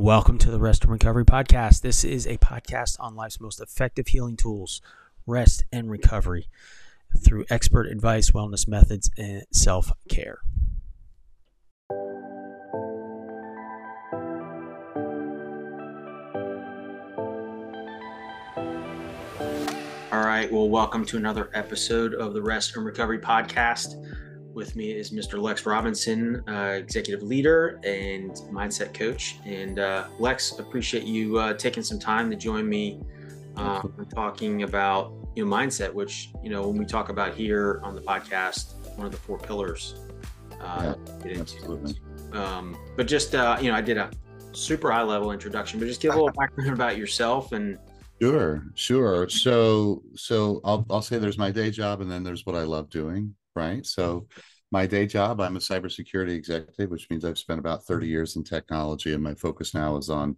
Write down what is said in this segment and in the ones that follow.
Welcome to the Rest and Recovery Podcast. This is a podcast on life's most effective healing tools, rest and recovery, through expert advice, wellness methods, and self care. All right. Well, welcome to another episode of the Rest and Recovery Podcast. With me is Mr. Lex Robinson, uh, executive leader and mindset coach. And uh, Lex, appreciate you uh, taking some time to join me uh, talking about you know mindset, which you know when we talk about here on the podcast, one of the four pillars. Uh, yeah, absolutely. Um, but just uh, you know, I did a super high level introduction, but just give a little background about yourself and. Sure, sure. So, so I'll I'll say there's my day job, and then there's what I love doing right? So my day job, I'm a cybersecurity executive, which means I've spent about 30 years in technology, and my focus now is on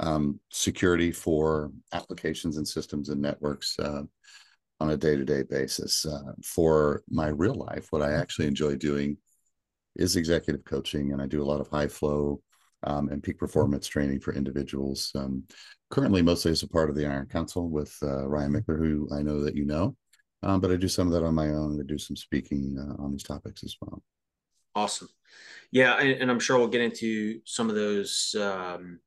um, security for applications and systems and networks uh, on a day-to-day basis. Uh, for my real life, what I actually enjoy doing is executive coaching, and I do a lot of high flow um, and peak performance training for individuals. Um, currently, mostly as a part of the Iron Council with uh, Ryan Michler, who I know that you know um, but I do some of that on my own. I do some speaking uh, on these topics as well. Awesome. Yeah, and, and, I'm sure we'll get into some of those um,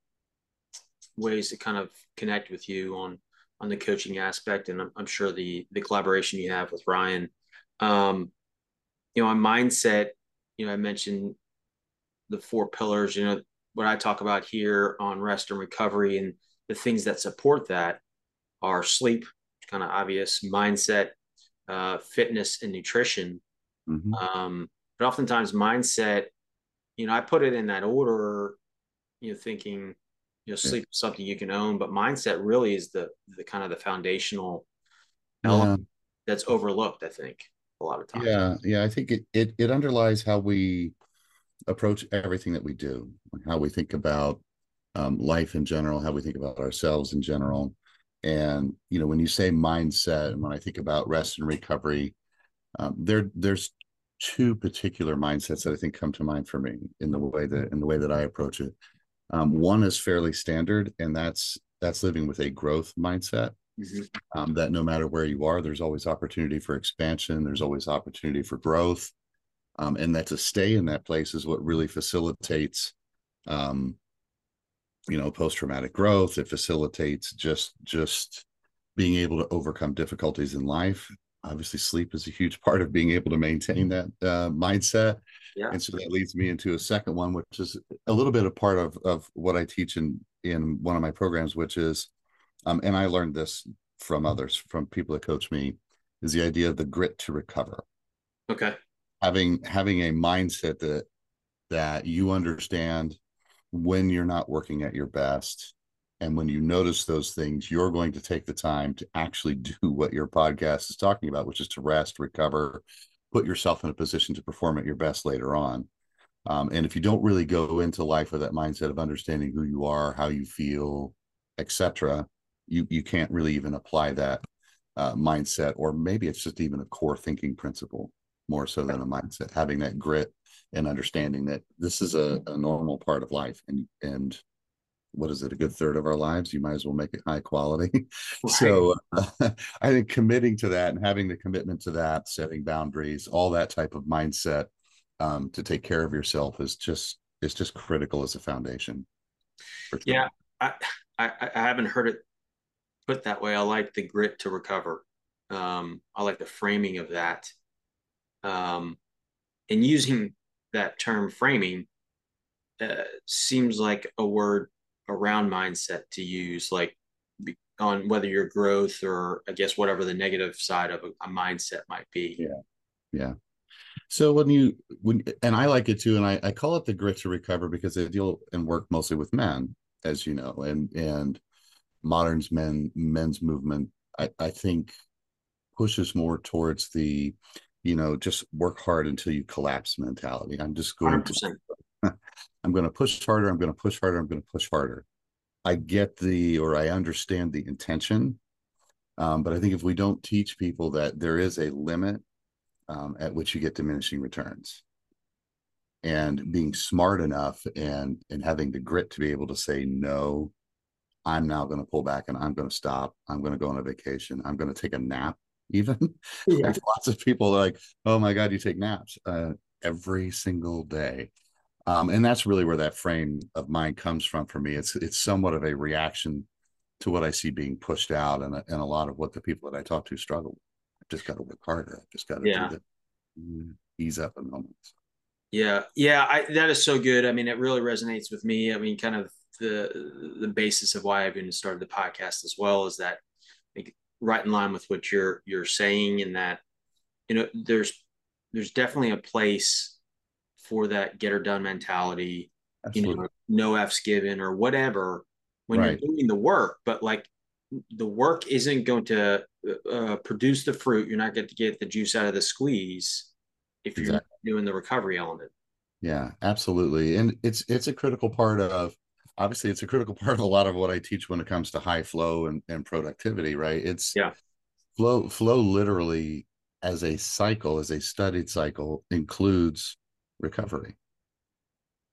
ways to kind of connect with you on on the coaching aspect, and I'm, I'm sure the the collaboration you have with Ryan. Um, you know, on mindset, you know, I mentioned the four pillars. You know, what I talk about here on rest and recovery, and the things that support that are sleep, kind of obvious, mindset, uh, fitness and nutrition. Mm-hmm. Um, but oftentimes mindset, you know, I put it in that order, you know, thinking, you know, sleep is something you can own, but mindset really is the the kind of the foundational element yeah. that's overlooked, I think, a lot of times. Yeah, yeah. I think it it it underlies how we approach everything that we do, how we think about um, life in general, how we think about ourselves in general. And you know, when you say mindset, and when I think about rest and recovery, um, there there's two particular mindsets that I think come to mind for me in the way that in the way that I approach it. Um, one is fairly standard, and that's that's living with a growth mindset. Mm-hmm. Um, that no matter where you are, there's always opportunity for expansion. There's always opportunity for growth, um, and that to stay in that place is what really facilitates um, you know post-traumatic growth. It facilitates just just being able to overcome difficulties in life. Obviously sleep is a huge part of being able to maintain that uh, mindset. Yeah. and so that leads me into a second one which is a little bit a part of of what i teach in in one of my programs which is um, and i learned this from others from people that coach me is the idea of the grit to recover. Okay. Having having a mindset that that you understand when you're not working at your best and when you notice those things you're going to take the time to actually do what your podcast is talking about which is to rest recover put yourself in a position to perform at your best later on. Um, and if you don't really go into life with that mindset of understanding who you are how you feel etc you you can't really even apply that uh, mindset or maybe it's just even a core thinking principle more so than a mindset. Having that grit and understanding that this is a, a normal part of life and and what is it a good third of our lives? You might as well make it high quality. Right. so uh, i think committing to that and having the commitment to that setting boundaries all that type of mindset um, to take care of yourself is just is just critical as a foundation sure. yeah I, I i haven't heard it put that way. I like the grit to recover. Um i like the framing of that. Um and using that term framing uh, seems like a word around mindset to use, like on whether your growth or I guess whatever the negative side of a, a mindset might be. Yeah. Yeah. So when you when and I like it too, and I, I call it the grit to recover because I deal and work mostly with men, as you know, and and modern's men men's movement I, I think pushes more towards the you know, just work hard until you collapse mentality. I'm just going 100%. to, I'm going to push harder. I'm going to push harder. I'm going to push harder. I get the, or I understand the intention. Um, but I think if we don't teach people that there is a limit um, at which you get diminishing returns, and being smart enough and and having the grit to be able to say no i'm now going to pull back and i'm going to stop i'm going to go on a vacation i'm going to take a nap even yeah. lots of people like oh my god you take naps uh, every single day um, and that's really where that frame of mind comes from for me it's it's somewhat of a reaction to what i see being pushed out and, and a lot of what the people that i talk to struggle with i just got to work harder i just got to yeah. ease up a moment yeah, yeah, I, that is so good. I mean, it really resonates with me. I mean, kind of the the basis of why I've even started the podcast as well is that like, right in line with what you're you're saying, and that you know, there's there's definitely a place for that get her done mentality. Absolutely. You know, no f's given or whatever when right. you're doing the work, but like the work isn't going to uh, produce the fruit. You're not going to get the juice out of the squeeze if you're exactly. doing the recovery element. Yeah, absolutely. And it's it's a critical part of obviously it's a critical part of a lot of what I teach when it comes to high flow and, and productivity, right? It's yeah. Flow flow literally as a cycle, as a studied cycle, includes recovery.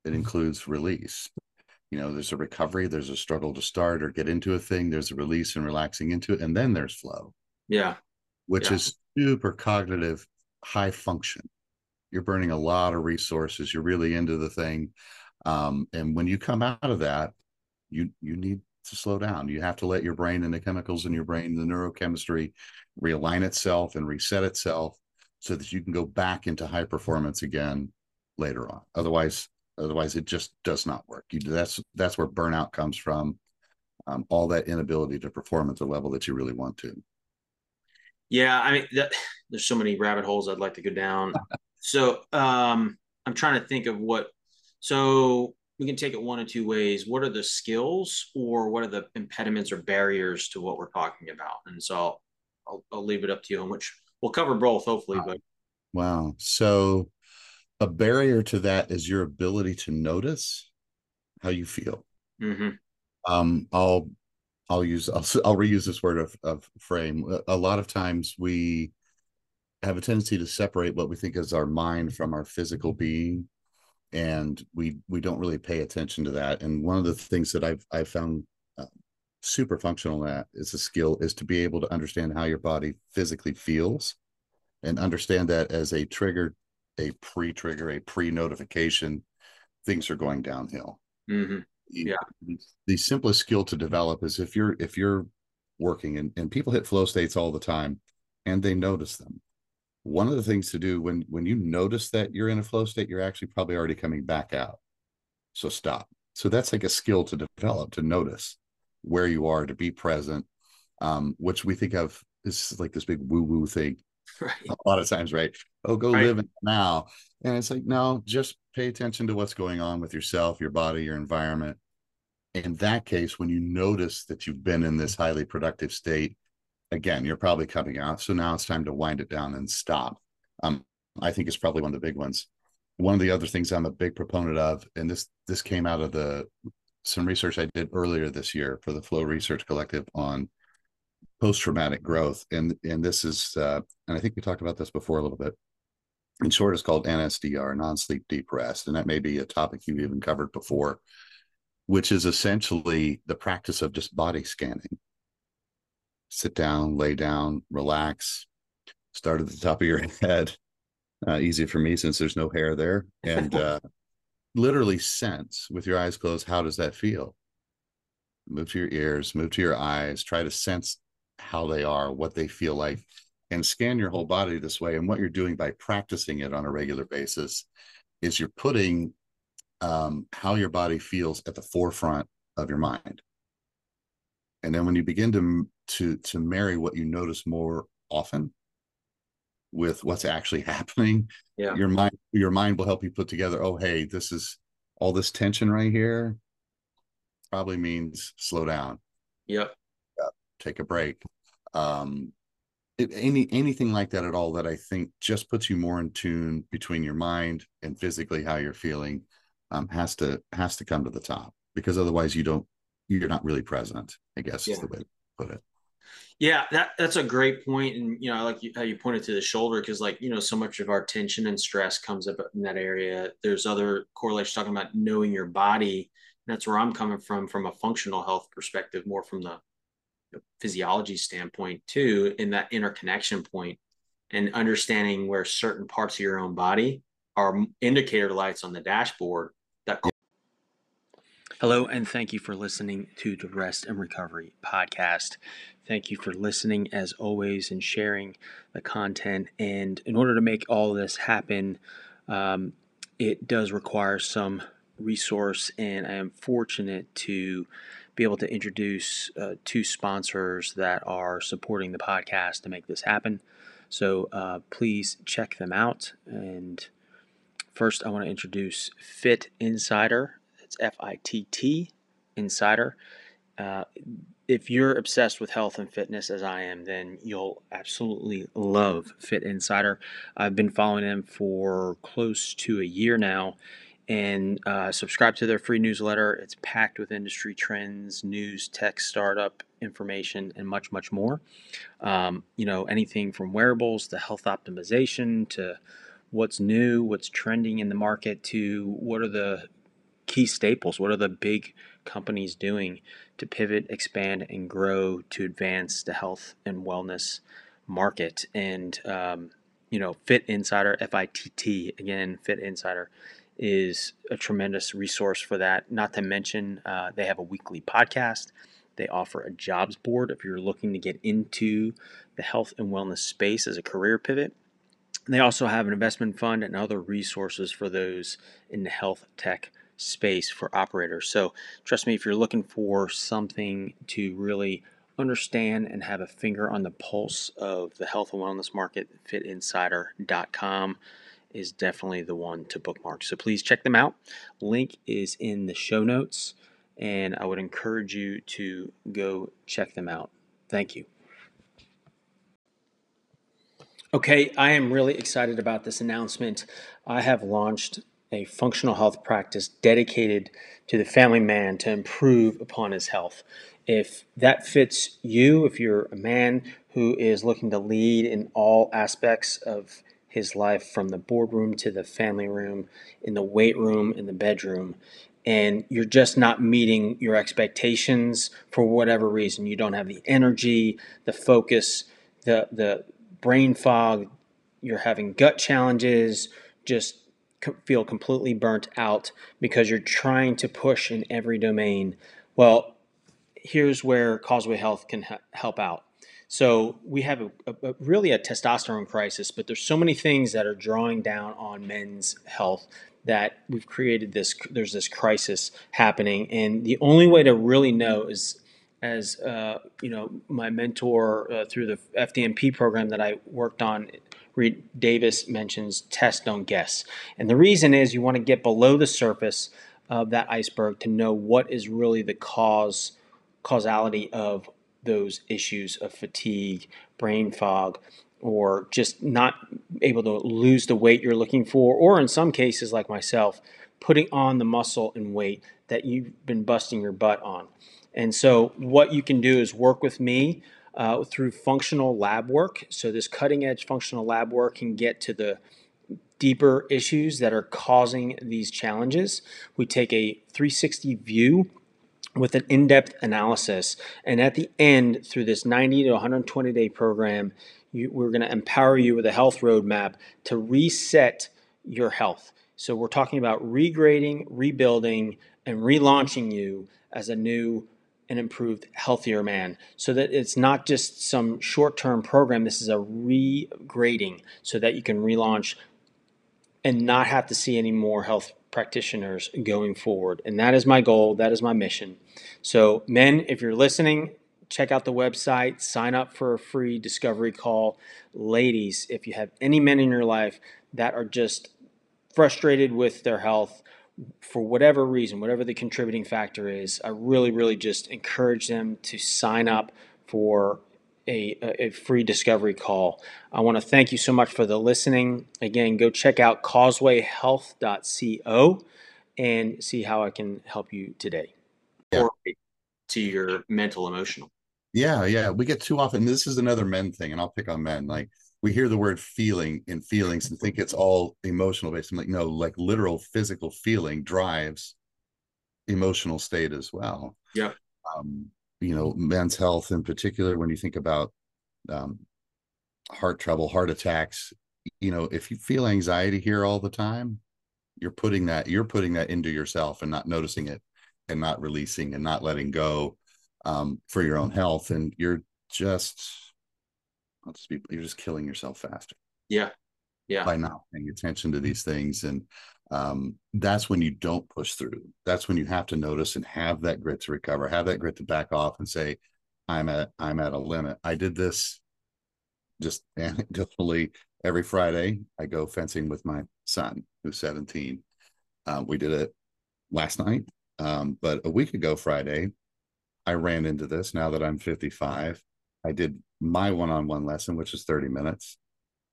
It mm-hmm. includes release. You know, there's a recovery, there's a struggle to start or get into a thing, there's a release and relaxing into it, and then there's flow. Yeah. Which yeah. is super cognitive, high function you're burning a lot of resources you're really into the thing um, and when you come out of that you you need to slow down. You have to let your brain and the chemicals in your brain the neurochemistry realign itself and reset itself so that you can go back into high performance again later on. Otherwise otherwise it just does not work. You that's that's where burnout comes from um, all that inability to perform at the level that you really want to. Yeah i mean that, there's so many rabbit holes i'd like to go down. So um, I'm trying to think of what. So we can take it one of two ways. What are the skills, or what are the impediments or barriers to what we're talking about? And so I'll, I'll leave it up to you, on which we'll cover both, hopefully. Wow. But wow, so a barrier to that is your ability to notice how you feel. Mm-hmm. Um, I'll I'll use I'll, I'll reuse this word of, of frame. A lot of times we have a tendency to separate what we think is our mind from our physical being and we we don't really pay attention to that. And one of the things that i've I've found uh, super functional at is a skill is to be able to understand how your body physically feels and understand that as a trigger a pre-trigger a pre-notification things are going downhill. Mm-hmm. yeah. the simplest skill to develop is if you're if you're working and, and people hit flow states all the time and they notice them one of the things to do when when you notice that you're in a flow state you're actually probably already coming back out. So stop. So that's like a skill to develop to notice where you are to be present um which we think of is like this big woo woo thing right. a lot of times right? Oh go right. live in now. And it's like no just pay attention to what's going on with yourself your body your environment. In that case when you notice that you've been in this highly productive state again, you're probably coming out. So now it's time to wind it down and stop. Um, I think it's probably one of the big ones. One of the other things I'm a big proponent of, and this this came out of the some research I did earlier this year for the Flow Research Collective on post traumatic growth, and and this is uh, and I think we talked about this before a little bit. In short, it's called NSDR, non sleep deep rest, and that may be a topic you've even covered before, which is essentially the practice of just body scanning sit down, lay down, relax, start at the top of your head. Uh, easy for me since there's no hair there. And uh, literally sense with your eyes closed, how does that feel? Move to your ears, move to your eyes, try to sense how they are, what they feel like, and scan your whole body this way. And what you're doing by practicing it on a regular basis is you're putting um, how your body feels at the forefront of your mind. And then when you begin to to to marry what you notice more often with what's actually happening yeah. your mind your mind will help you put together oh hey this is all this tension right here probably means slow down. Yep. Take a break. Um it, any anything like that at all that i think just puts you more in tune between your mind and physically how you're feeling um has to has to come to the top because otherwise you don't you're not really present i guess yeah. is the way to put it Yeah, that that's a great point, and you know, I like you, how you pointed to the shoulder because, like, you know, so much of our tension and stress comes up in that area. There's other correlations talking about knowing your body. That's where I'm coming from, from a functional health perspective, more from the physiology standpoint too, in that interconnection point, and understanding where certain parts of your own body are indicator lights on the dashboard Hello, and thank you for listening to the Rest and Recovery podcast. Thank you for listening as always and sharing the content. And in order to make all this happen, um, it does require some resource, and I am fortunate to be able to introduce uh, two sponsors that are supporting the podcast to make this happen. So uh, please check them out. And first, I want to introduce Fitt Insider it's F I T T Insider. Uh, if you're obsessed with health and fitness as I am, then you'll absolutely love Fitt Insider. I've been following them for close to a year now and uh, subscribe to their free newsletter. It's packed with industry trends, news, tech, startup information, and much, much more. Um, you know, anything from wearables to health optimization to what's new, what's trending in the market to what are the key staples? What are the big companies doing to pivot, expand, and grow to advance the health and wellness market? And, um, you know, Fitt Insider, F I T T, again, Fitt Insider is a tremendous resource for that. Not to mention, uh, they have a weekly podcast. They offer a jobs board if you're looking to get into the health and wellness space as a career pivot. They also have an investment fund and other resources for those in the health tech space for operators. So, trust me, if you're looking for something to really understand and have a finger on the pulse of the health and wellness market, fitinsider.com is definitely the one to bookmark. So, please check them out. Link is in the show notes, and I would encourage you to go check them out. Thank you. Okay, I am really excited about this announcement. I have launched a functional health practice dedicated to the family man to improve upon his health. If that fits you, if you're a man who is looking to lead in all aspects of his life from the boardroom to the family room, in the weight room, in the bedroom, and you're just not meeting your expectations for whatever reason, you don't have the energy, the focus, the the brain fog, you're having gut challenges, just feel completely burnt out because you're trying to push in every domain. Well, here's where Causeway Health can help out. So we have a, a, really a testosterone crisis, but there's so many things that are drawing down on men's health that we've created this. There's this crisis happening, and the only way to really know is, as uh, you know, my mentor uh, through the FDNP program that I worked on Reed Davis mentions test, don't guess. And the reason is you want to get below the surface of that iceberg to know what is really the cause causality of those issues of fatigue, brain fog, or just not able to lose the weight you're looking for, or in some cases, like myself, putting on the muscle and weight that you've been busting your butt on. And so, what you can do is work with me uh, through functional lab work. So, this cutting edge functional lab work can get to the deeper issues that are causing these challenges. We take a 360 view with an in depth analysis. And at the end, through this 90 to 120 day program, you, we're going to empower you with a health roadmap to reset your health. So, we're talking about regrading, rebuilding, and relaunching you as a new an improved, healthier man. So that it's not just some short term program, this is a regrading so that you can relaunch and not have to see any more health practitioners going forward. And that is my goal, that is my mission. So, men, if you're listening, check out the website, sign up for a free discovery call. Ladies, if you have any men in your life that are just frustrated with their health, for whatever reason, whatever the contributing factor is, I really, really just encourage them to sign up for a, a free discovery call. I want to thank you so much for the listening. Again, go check out causewayhealth.co and see how I can help you today. Yeah. Or to your mental, emotional. Yeah, yeah. We get too often. This is another men thing, and I'll pick on men. Like we hear the word feeling in feelings and think it's all emotional based. I'm like, no, like literal physical feeling drives emotional state as well. Yeah. Um, you know, men's health in particular, when you think about um, heart trouble, heart attacks, you know, if you feel anxiety here all the time, you're putting that you're putting that into yourself and not noticing it and not releasing and not letting go um, for your own health, and you're just I'll just be you're just killing yourself faster. Yeah, yeah. By not paying attention to these things, and um, that's when you don't push through. That's when you have to notice and have that grit to recover, have that grit to back off and say, "I'm at I'm at a limit." I did this just anecdotally every Friday. I go fencing with my son, who's 17. Uh, we did it last night, um, but a week ago Friday, I ran into this now that I'm 55. I did my one on one lesson, which was 30 minutes.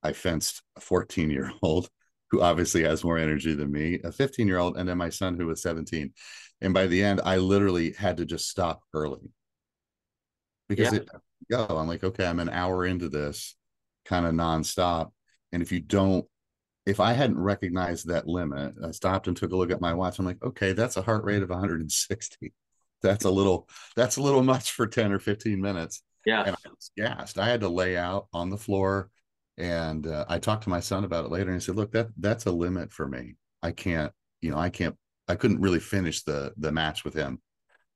I fenced a 14 year old who obviously has more energy than me, a 15 year old, and then my son who was 17. And by the end, I literally had to just stop early because yeah. it go. I'm like, okay, I'm an hour into this kind of nonstop. And if you don't, if I hadn't recognized that limit, I stopped and took a look at my watch. I'm like, okay, that's a heart rate of 160 that's a little that's a little much for 10 or 15 minutes yeah and i was gassed. I had to lay out on the floor and uh, i talked to my son about it later and he said look that that's a limit for me. I can't you know i can't i couldn't really finish the the match with him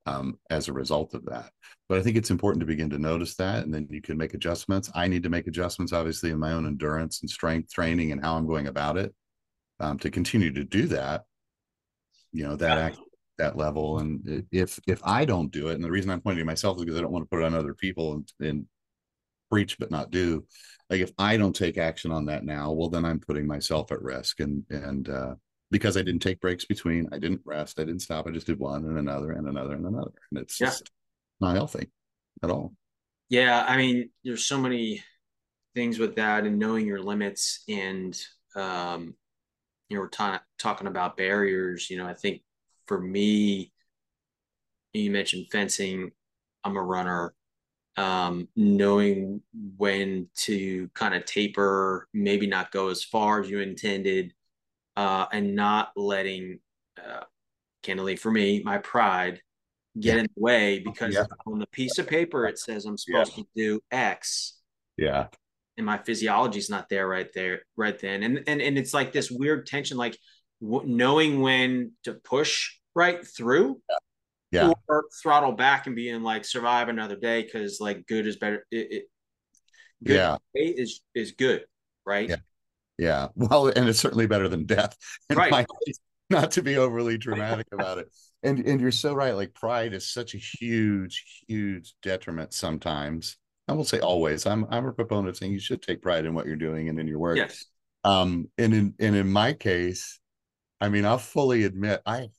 um, as a result of that. But i think it's important to begin to notice that and then you can make adjustments. I need to make adjustments obviously in my own endurance and strength training and how i'm going about it um, to continue to do that you know that yeah that level. And if if I don't do it, and the reason I'm pointing to myself is because I don't want to put it on other people and, and preach but not do. Like if I don't take action on that now, well then I'm putting myself at risk. And and uh, because I didn't take breaks between, I didn't rest, I didn't stop, I just did one and another and another and another. And it's yeah. just not healthy at all. Yeah, I mean, there's so many things with that and knowing your limits and um you know we're ta- talking about barriers you know i think for me, you mentioned fencing. I'm a runner. Um, knowing when to kind of taper, maybe not go as far as you intended, uh, and not letting, uh, candidly for me, my pride get in the way because yeah. on the piece of paper it says I'm supposed yeah. to do X. Yeah. And my physiology is not there right there, right then. And and and it's like this weird tension, like w- knowing when to push right through. Yeah. Or throttle back and being like survive another day because like good is better. It, it good yeah is is good, right? Yeah. Yeah. Well, and it's certainly better than death. right. Case, not to be overly dramatic about it. And and you're so right. Like pride is such a huge, huge detriment sometimes. I will say always. I'm I'm a proponent of saying you should take pride in what you're doing and in your work. Yes. Um, and in and in my case, I mean, I'll fully admit I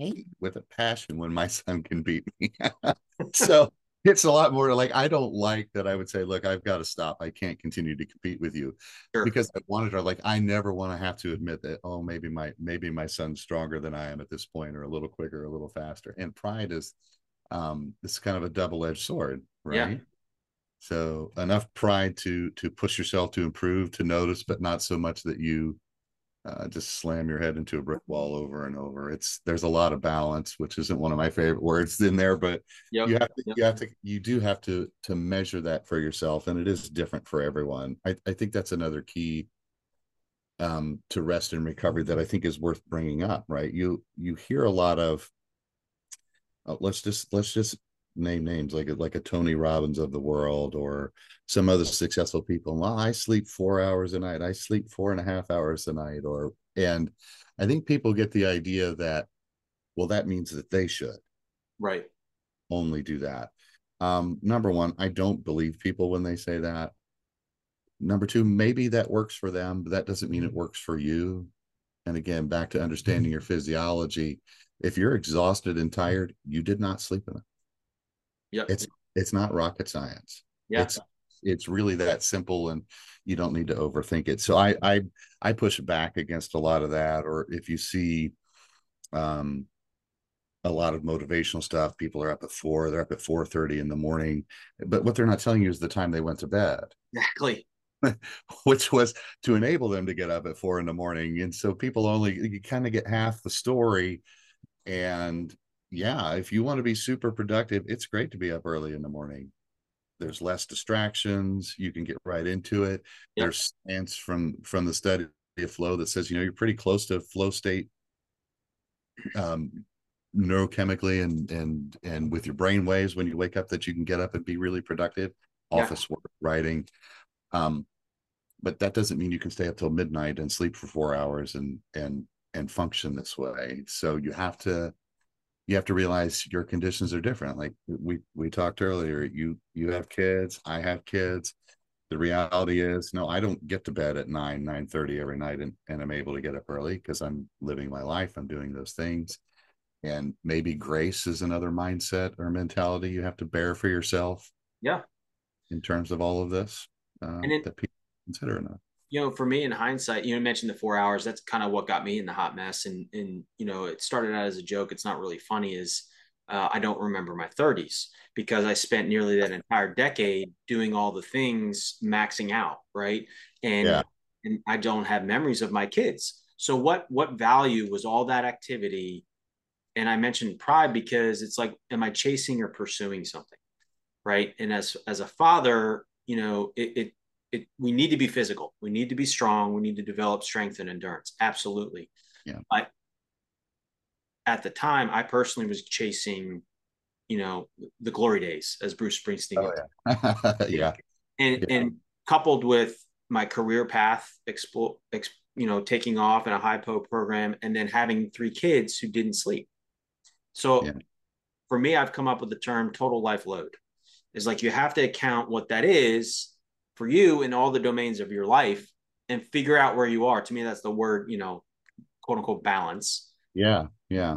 hate with a passion when my son can beat me. so it's a lot more like I don't like that I would say, look, I've got to stop. I can't continue to compete with you sure. because I wanted to like I never want to have to admit that, oh, maybe my maybe my son's stronger than I am at this point, or a little quicker, a little faster. And pride is um it's kind of a double-edged sword, right? Yeah. So enough pride to to push yourself to improve, to notice, but not so much that you uh, just slam your head into a brick wall over and over. It's there's a lot of balance, which isn't one of my favorite words in there, but yep. you have to yep. you have to you do have to to measure that for yourself, and it is different for everyone. I, I think that's another key um, to rest and recovery that I think is worth bringing up. Right? You you hear a lot of uh, let's just let's just name names like a, like a Tony Robbins of the world or some other successful people. Well, I sleep four hours a night. I sleep four and a half hours a night. Or and I think people get the idea that well, that means that they should right only do that. Um, number one, I don't believe people when they say that. Number two, maybe that works for them, but that doesn't mean it works for you. And again, back to understanding your physiology. If you're exhausted and tired, you did not sleep enough. Yeah. It's it's not rocket science. Yeah. It's it's really that simple and you don't need to overthink it. So I I I push back against a lot of that. Or if you see um a lot of motivational stuff. People are up at four, they're up at four thirty in the morning, but what they're not telling you is the time they went to bed. Exactly. which was to enable them to get up at four in the morning. And so people only you kind of get half the story. And yeah, if you want to be super productive, it's great to be up early in the morning. There's less distractions. You can get right into it. There's science from from the study of flow that says you know you're pretty close to flow state um, neurochemically and and and with your brain waves when you wake up that you can get up and be really productive office yeah. work writing um but that doesn't mean you can stay up till midnight and sleep for four hours and and and function this way so you have to you have to realize your conditions are different. Like we we talked earlier you you have kids i have kids. The reality is no i don't get to bed at 9 9 30 every night and, and i'm able to get up early because i'm living my life i'm doing those things. And maybe grace is another mindset or mentality you have to bear for yourself yeah. in terms of all of this uh, and it, that people consider enough you know for me in hindsight you know mentioned the four hours that's kind of what got me in the hot mess. And and you know it started out as a joke it's not really funny is uh, i don't remember my 30s because i spent nearly that entire decade doing all the things maxing out right? And yeah. and i don't have memories of my kids. So what what value was all that activity? And i mentioned pride because it's like am i chasing or pursuing something right? And as as a father you know it, it it we need to be physical we need to be strong we need to develop strength and endurance absolutely yeah but at the time i personally was chasing you know the glory days as bruce springsteen oh, yeah. yeah and yeah. and coupled with my career path explore exp, you know taking off in a hypo program and then having three kids who didn't sleep so yeah. for me, I've come up with the term total life load. Is like you have to account what that is for you in all the domains of your life and figure out where you are. To me, that's the word, you know, quote unquote balance. Yeah. Yeah.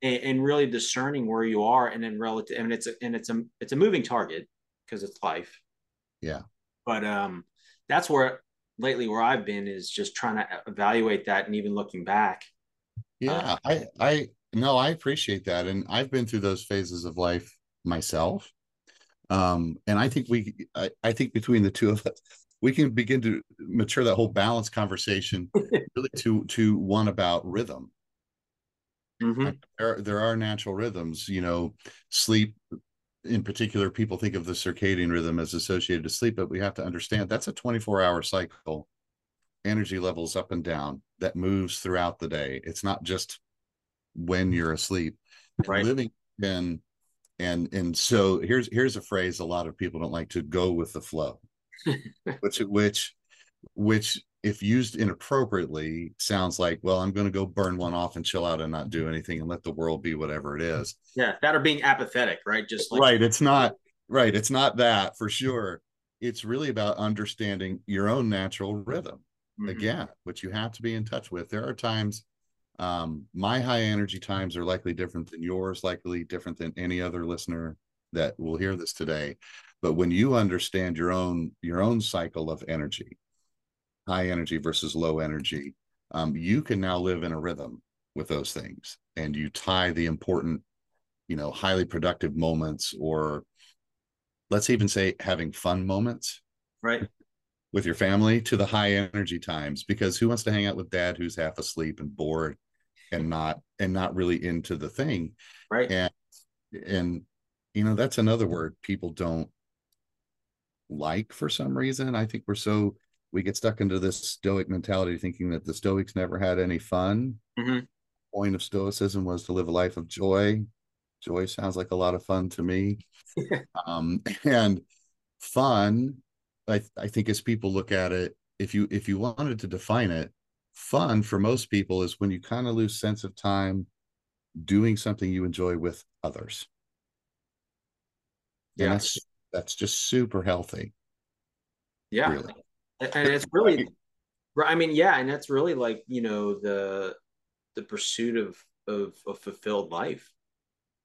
And, and really discerning where you are and then relative I and it's a and it's a it's a moving target because it's life. Yeah. But um that's where lately where I've been is just trying to evaluate that and even looking back. Yeah, uh, I I no, I appreciate that. And I've been through those phases of life myself. Um, and I think we, I, I think between the two of us, we can begin to mature that whole balance conversation really to, to one about rhythm. Mm-hmm. There, there are natural rhythms, you know, sleep in particular, people think of the circadian rhythm as associated to sleep, but we have to understand that's a 24 hour cycle, energy levels up and down that moves throughout the day. It's not just when you're asleep right living in and and so here's here's a phrase a lot of people don't like to go with the flow which which which if used inappropriately sounds like well i'm going to go burn one off and chill out and not do anything and let the world be whatever it is. Yeah that are being apathetic right? Just like right it's not right it's not that for sure. It's really about understanding your own natural rhythm. Mm-hmm. again which you have to be in touch with. There are times um, my high energy times are likely different than yours, likely different than any other listener that will hear this today. But when you understand your own your own cycle of energy, high energy versus low energy, um, you can now live in a rhythm with those things, and you tie the important, you know, highly productive moments, or let's even say having fun moments, right, with your family to the high energy times. Because who wants to hang out with dad who's half asleep and bored? And not and not really into the thing. Right. And and you know that's another word people don't like for some reason. I think we're so we get stuck into this stoic mentality thinking that the stoics never had any fun. Mm-hmm. point of stoicism was to live a life of joy. Joy sounds like a lot of fun to me. Um and fun I, I think as people look at it if you if you wanted to define it fun for most people is when you kind of lose sense of time doing something you enjoy with others. Yeah, and that's that's just super healthy. Yeah, really. and it's really, I mean, yeah, and that's really like you know the the pursuit of of a fulfilled life,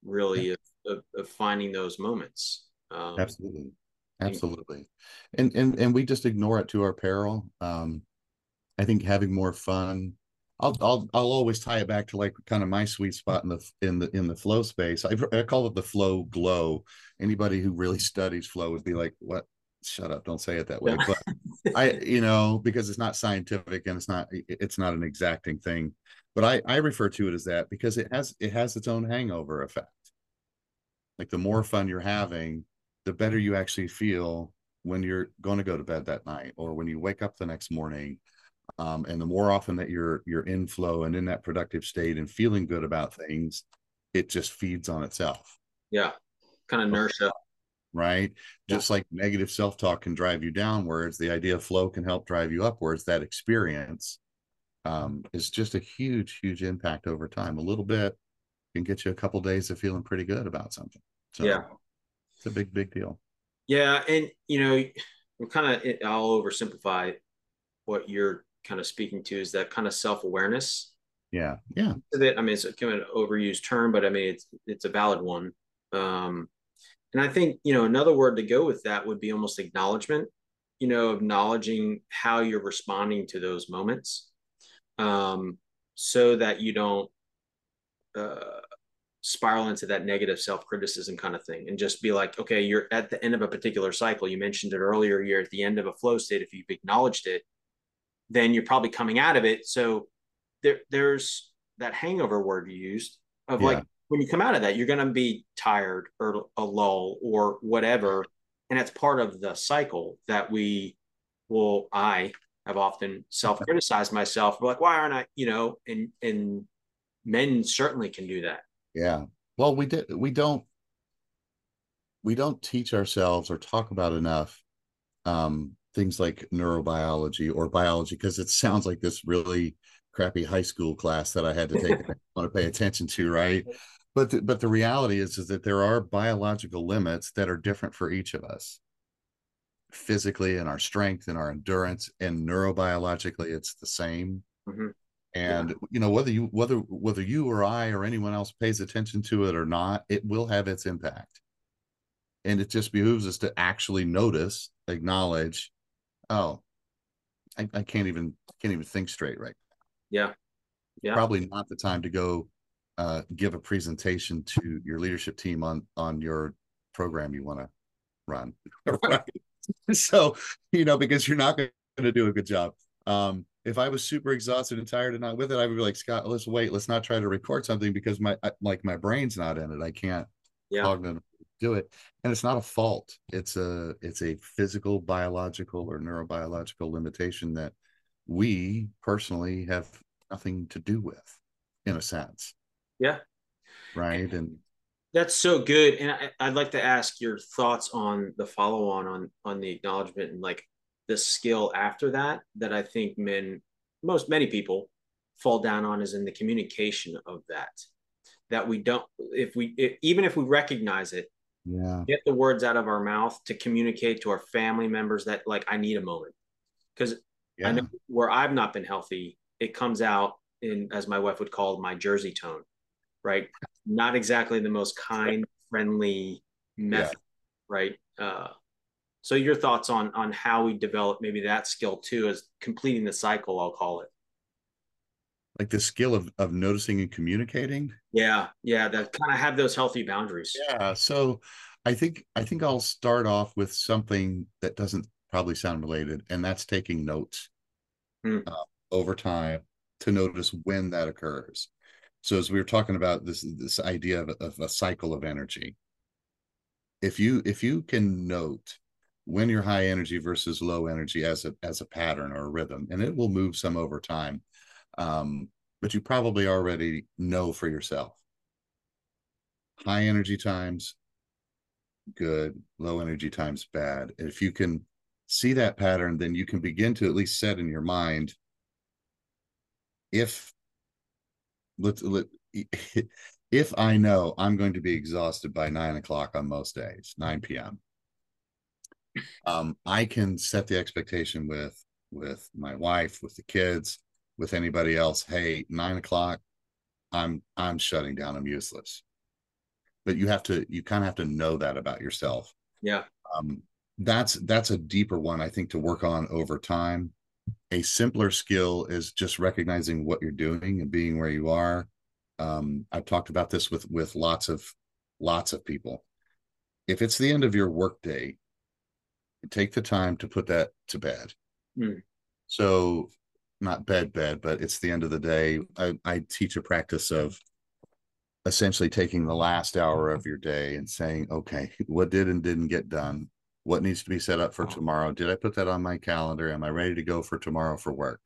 really yeah. of, of, of finding those moments. Um, absolutely, absolutely, and and and we just ignore it to our peril. Um, I think having more fun I'll I'll I'll always tie it back to like kind of my sweet spot in the in the in the flow space. I, I call it the flow glow. Anybody who really studies flow would be like, "What? Shut up! Don't say it that way." But I, you know, because it's not scientific and it's not it's not an exacting thing. But I I refer to it as that because it has it has its own hangover effect. Like the more fun you're having, the better you actually feel when you're going to go to bed that night or when you wake up the next morning um, and the more often that you're you're in flow and in that productive state and feeling good about things it just feeds on itself. Yeah. Kind of inertia right? Yeah. just like negative self-talk can drive you downwards the idea of flow can help drive you upwards that experience um, is just a huge huge impact over time. A little bit can get you a couple of days of feeling pretty good about something. So yeah. it's a big big deal. Yeah and you know we're kind of i'll oversimplify what you're kind of speaking to is that kind of self-awareness. Yeah yeah. That i mean it's a kind of an overused term but i mean it's it's a valid one. Um and i think you know another word to go with that would be almost acknowledgement you know acknowledging how you're responding to those moments um so that you don't uh spiral into that negative self-criticism kind of thing and just be like okay you're at the end of a particular cycle. You mentioned it earlier you're at the end of a flow state if you've acknowledged it then you're probably coming out of it. So there, there's that hangover word you used of yeah. like when you come out of that, you're going to be tired or a lull or whatever. And that's part of the cycle that we will, I have often self criticized myself. Like, why aren't I, you know, and, and men certainly can do that. Yeah. Well, we did, we don't, we don't teach ourselves or talk about enough um, things like neurobiology or biology because it sounds like this really crappy high school class that I had to take want to pay attention to, right? But the, but the reality is is that there are biological limits that are different for each of us. Physically and our strength and our endurance and neurobiologically it's the same. Mm-hmm. And yeah. you know whether you whether whether you or I or anyone else pays attention to it or not, it will have its impact. And it just behooves us to actually notice, acknowledge, oh, I, I can't even can't even think straight right now. Yeah. Yeah. Probably not the time to go uh, give a presentation to your leadership team on on your program you want to run. right. so, you know, because you're not going to do a good job. Um, if I was super exhausted and tired and not with it, I would be like, Scott, let's wait. Let's not try to record something because my like my brain's not in it. I can't yeah. cognitive do it. And it's not a fault. It's a it's a physical biological or neurobiological limitation that we personally have nothing to do with in a sense. Yeah. Right? And that's so good. And I, would like to ask your thoughts on the follow on on on the acknowledgement and like the skill after that that i think men most many people fall down on is in the communication of that. That we don't if we if, even if we recognize it yeah. Get the words out of our mouth to communicate to our family members that like i need a moment. Because yeah. i know where i've not been healthy it comes out in as my wife would call my jersey tone right? Not exactly the most kind friendly method yeah. right? Uh so your thoughts on on how we develop maybe that skill too as completing the cycle i'll call it like the skill of of noticing and communicating? Yeah yeah that kind of have those healthy boundaries. Yeah so i think i think i'll start off with something that doesn't probably sound related and that's taking notes hmm. uh, over time to notice when that occurs. So as we were talking about this this idea of, of a cycle of energy. If you if you can note when you're high energy versus low energy as a as a pattern or a rhythm and it will move some over time um, but you probably already know for yourself. High energy times, good. Low energy times, bad. If you can see that pattern, then you can begin to at least set in your mind if let's let, if I know I'm going to be exhausted by nine o'clock on most days, 9 p.m. Um, I can set the expectation with with my wife, with the kids, with anybody else hey nine o'clock i'm i'm shutting down i'm useless but you have to you kind of have to know that about yourself yeah um that's that's a deeper one i think to work on over time a simpler skill is just recognizing what you're doing and being where you are. Um, I've talked about this with with lots of lots of people. If it's the end of your workday, take the time to put that to bed. Mm. So not bed bed, but it's the end of the day. I, I teach a practice of essentially taking the last hour of your day and saying, okay, what did and didn't get done? What needs to be set up for tomorrow? Did I put that on my calendar? Am I ready to go for tomorrow for work?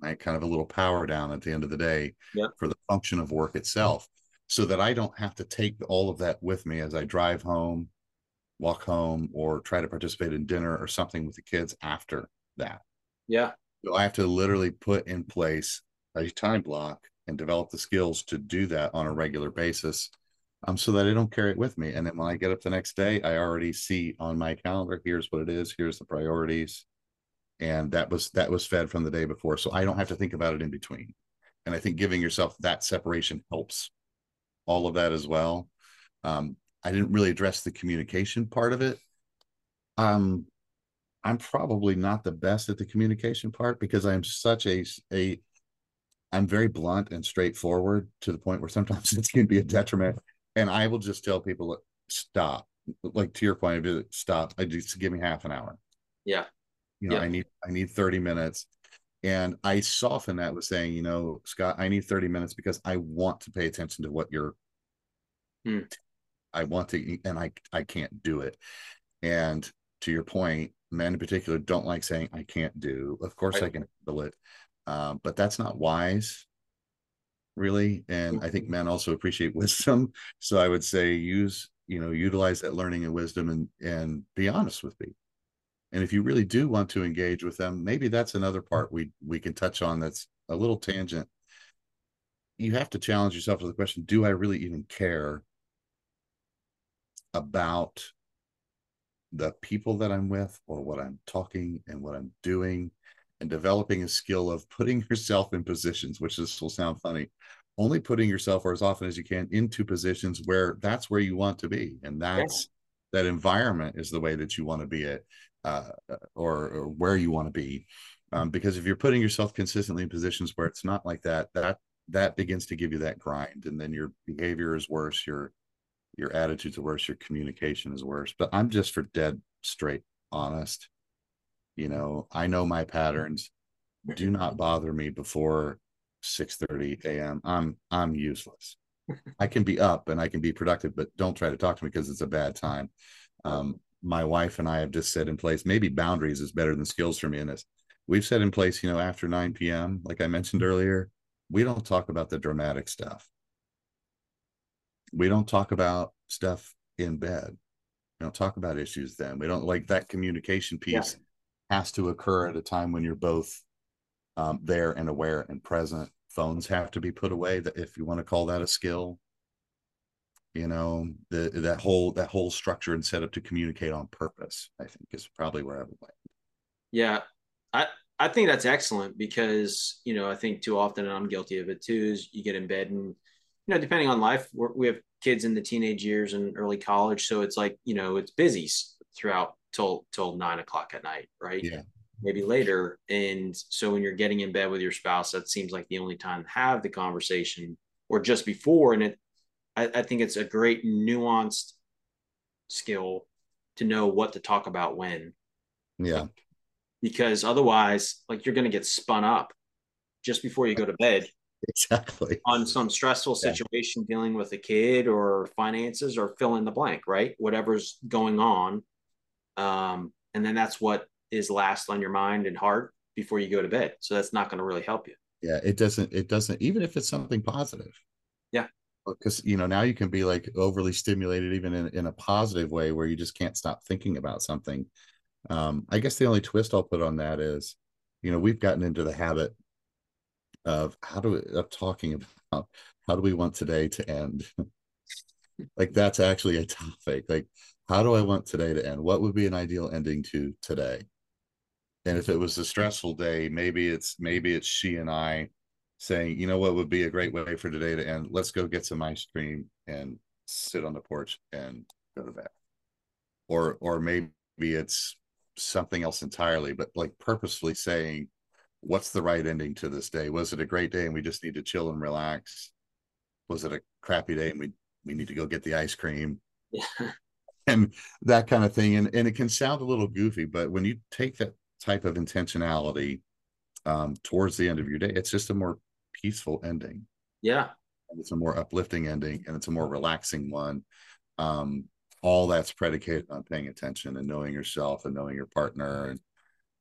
Right, kind of a little power down at the end of the day yep. for the function of work itself, so that I don't have to take all of that with me as I drive home, walk home, or try to participate in dinner or something with the kids after that. Yeah. So I have to literally put in place a time block and develop the skills to do that on a regular basis um, so that I don't carry it with me. And then when I get up the next day, I already see on my calendar, here's what it is, here's the priorities. And that was that was fed from the day before. So I don't have to think about it in between. And I think giving yourself that separation helps all of that as well. Um, I didn't really address the communication part of it. Um, I'm probably not the best at the communication part because I'm such a a I'm very blunt and straightforward to the point where sometimes it can be a detriment. And I will just tell people, stop. Like to your point of view, stop. I just give me half an hour. Yeah. You know, yeah. I need I need 30 minutes. And I soften that with saying, you know, Scott, I need 30 minutes because I want to pay attention to what you're hmm. I want to and I I can't do it. And to your point, men in particular don't like saying I can't do. Of course right. I can handle it. Um, but that's not wise really and i think men also appreciate wisdom so i would say use you know utilize that learning and wisdom and and be honest with me and if you really do want to engage with them maybe that's another part we we can touch on that's a little tangent you have to challenge yourself to the question do i really even care about the people that i'm with or what i'm talking and what i'm doing and developing a skill of putting yourself in positions, which this will sound funny, only putting yourself or as often as you can into positions where that's where you want to be. And that's yeah. that environment is the way that you want to be at uh, or, or, where you want to be. Um, because if you're putting yourself consistently in positions where it's not like that, that that begins to give you that grind and then your behavior is worse, your your attitudes are worse, your communication is worse. But I'm just for dead straight honest. You know i know my patterns. Do not bother me before 6 30 a.m i'm i'm useless. I can be up and i can be productive but don't try to talk to me because it's a bad time. Um, my wife and i have just set in place maybe boundaries is better than skills for me in this. We've set in place you know after 9 p.m like i mentioned earlier we don't talk about the dramatic stuff we don't talk about stuff in bed we don't talk about issues then we don't like that communication piece yeah has to occur at a time when you're both um, there and aware and present. Phones have to be put away. That if you want to call that a skill, you know, the that whole that whole structure and setup to communicate on purpose. I think is probably where I would like. Yeah, I I think that's excellent because you know I think too often and I'm guilty of it too is you get in bed and you know depending on life we have kids in the teenage years and early college so it's like you know it's busy throughout till till nine o'clock at night, right? Yeah. Maybe later. And so when you're getting in bed with your spouse, that seems like the only time to have the conversation or just before. And it I, I think it's a great nuanced skill to know what to talk about when. Yeah. Because otherwise, like you're gonna get spun up just before you go to bed exactly on some stressful situation yeah. dealing with a kid or finances or fill in the blank right whatever's going on um, and then that's what is last on your mind and heart before you go to bed. So that's not going to really help you. Yeah, it doesn't. It doesn't. Even if it's something positive. Yeah. Because you know now you can be like overly stimulated even in in a positive way where you just can't stop thinking about something. Um, I guess the only twist I'll put on that is, you know, we've gotten into the habit of how do we, of talking about how do we want today to end. like that's actually a topic. Like how do I want today to end? What would be an ideal ending to today? And if it was a stressful day, maybe it's maybe it's she and I saying, you know what would be a great way for today to end? Let's go get some ice cream and sit on the porch and go to bed. Or or maybe it's something else entirely, but like purposefully saying, what's the right ending to this day? Was it a great day and we just need to chill and relax? Was it a crappy day and we we need to go get the ice cream? Yeah. And that kind of thing. And and it can sound a little goofy, but when you take that type of intentionality um, towards the end of your day, it's just a more peaceful ending. Yeah. It's a more uplifting ending and it's a more relaxing one. Um, all that's predicated on paying attention and knowing yourself and knowing your partner and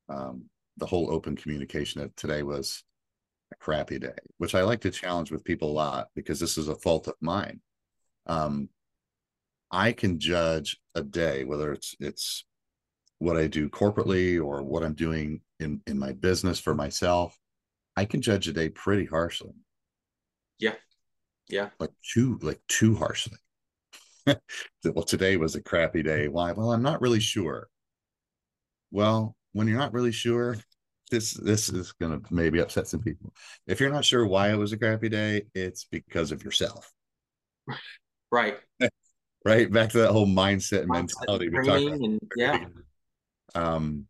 um, the whole open communication of today was a crappy day, which I like to challenge with people a lot because this is a fault of mine. Um, I can judge a day, whether it's it's what I do corporately or what I'm doing in in my business for myself. I can judge a day pretty harshly. Yeah. Yeah. Like too like too harshly. well, today was a crappy day. Why? Well, I'm not really sure. Well, when you're not really sure, this this is gonna maybe upset some people. If you're not sure why it was a crappy day, it's because of yourself. Right. right. Back to that whole mindset and Mindset mentality we talked about. and yeah. Um,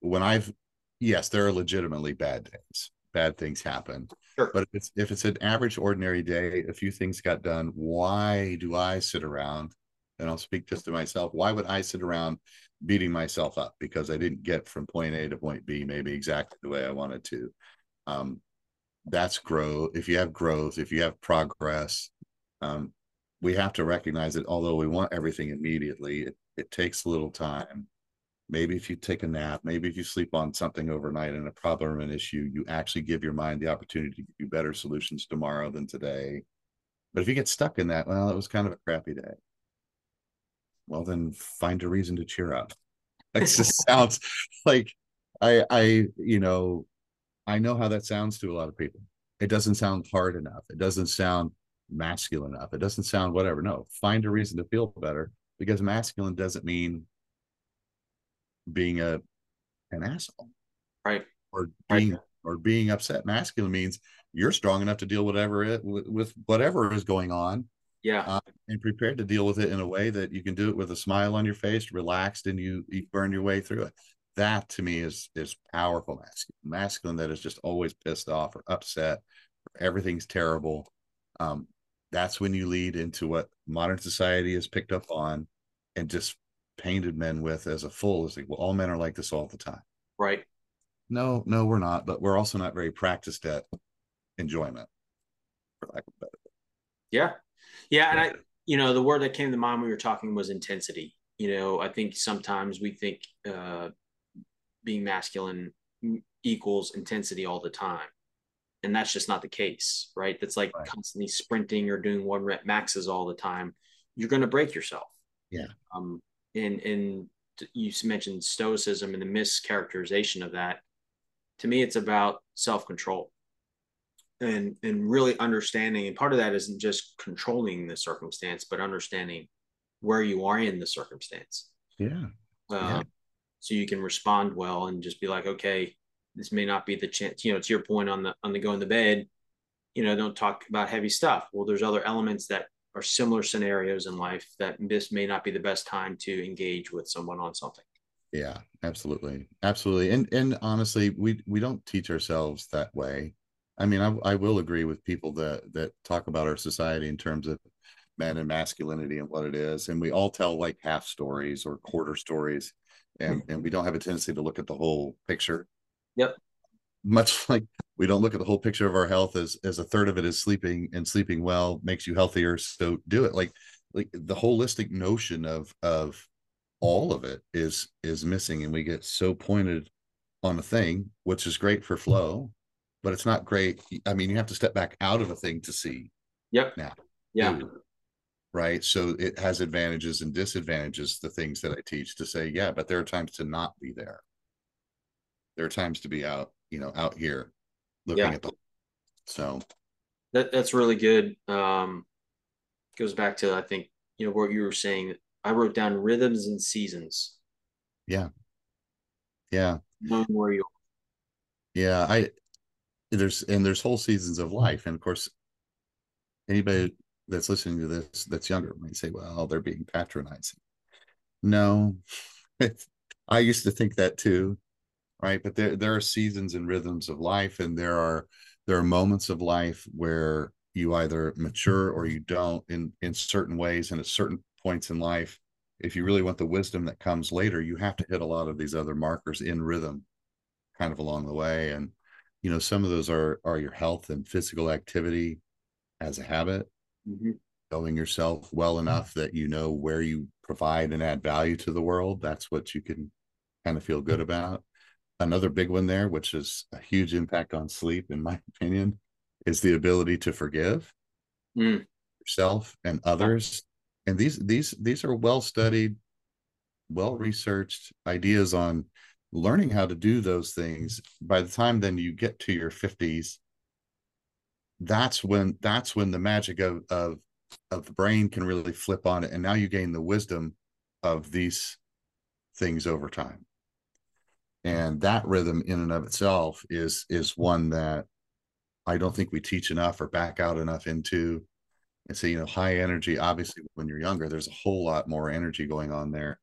when I've yes, there are legitimately bad days. Bad things happen. Sure. But if it's if it's an average ordinary day, a few things got done. Why do I sit around? And I'll speak just to myself. Why would I sit around beating myself up because I didn't get from point A to point B maybe exactly the way I wanted to? Um, that's growth. If you have growth, if you have progress, um, we have to recognize that although we want everything immediately, it, it takes a little time. Maybe if you take a nap, maybe if you sleep on something overnight and a problem or an issue, you actually give your mind the opportunity to you better solutions tomorrow than today. But if you get stuck in that, well, it was kind of a crappy day. Well, then find a reason to cheer up. It just sounds like I, I, you know, I know how that sounds to a lot of people. It doesn't sound hard enough. It doesn't sound masculine enough. It doesn't sound whatever. No, find a reason to feel better because masculine doesn't mean being a an asshole Right. or Right. being or being upset. Masculine means you're strong enough to deal whatever it with whatever is going on Yeah. uh, and prepared to deal with it in a way that you can do it with a smile on your face, relaxed, and you, you burn your way through it. That to me is is powerful masculine. Masculine that is just always pissed off or upset. Or everything's terrible. Um, that's when you lead into what modern society has picked up on and just painted men with as a full is like, well, all men are like this all the time. Right. No, no, we're not, but we're also not very practiced at enjoyment, for lack of a better. Yeah. Yeah. And I, you know, the word that came to mind when we were talking was intensity. You know, I think sometimes we think uh, being masculine equals intensity all the time. And that's just not the case, right? That's like Right. constantly sprinting or doing one rep maxes all the time. You're going to break yourself. Yeah. Um, and, and you mentioned stoicism and the mischaracterization of that. To me, it's about self control and and really understanding and part of that isn't just controlling the circumstance but understanding where you are in the circumstance Yeah. uh, so you can respond well and just be like okay this may not be the chance you know to your point on the on the going to bed you know don't talk about heavy stuff well there's other elements that are similar scenarios in life that this may not be the best time to engage with someone on something Yeah, absolutely. Absolutely. And and honestly, we we don't teach ourselves that way. I mean, I I will agree with people that that talk about our society in terms of men and masculinity and what it is. And we all tell like half stories or quarter stories. And and we don't have a tendency to look at the whole picture. Yep. Much like we don't look at the whole picture of our health as as a third of it is sleeping and sleeping well makes you healthier. So do it. Like like the holistic notion of of all of it is is missing and we get so pointed on a thing which is great for flow but it's not great. I mean you have to step back out of a thing to see yep. Now, yeah. Too, right? So it has advantages and disadvantages the things that i teach to say yeah but there are times to not be there. There are times to be out you know out here looking Yeah. at the so that that's really good. Um, goes back to I think you know what you were saying. I wrote down rhythms and seasons, yeah. Knowing where you. Yeah, I there's and there's whole seasons of life, and of course, anybody that's listening to this that's younger might say, "Well, they're being patronizing." No, I used to think that too, right? But there there are seasons and rhythms of life, and there are there are moments of life where you either mature or you don't in in certain ways and at certain points in life if you really want the wisdom that comes later you have to hit a lot of these other markers in rhythm kind of along the way and you know some of those are are your health and physical activity as a habit. Mm-hmm. knowing yourself well enough that you know where you provide and add value to the world that's what you can kind of feel good about. Another big one there which is a huge impact on sleep in my opinion is the ability to forgive mm. yourself and others. And these these these are well studied well researched ideas on learning how to do those things by the time then you get to your 50s that's when that's when the magic of of of the brain can really flip on it and now you gain the wisdom of these things over time and that rhythm in and of itself is is one that I don't think we teach enough or back out enough into. And so, you know, high energy, obviously, when you're younger, there's a whole lot more energy going on there.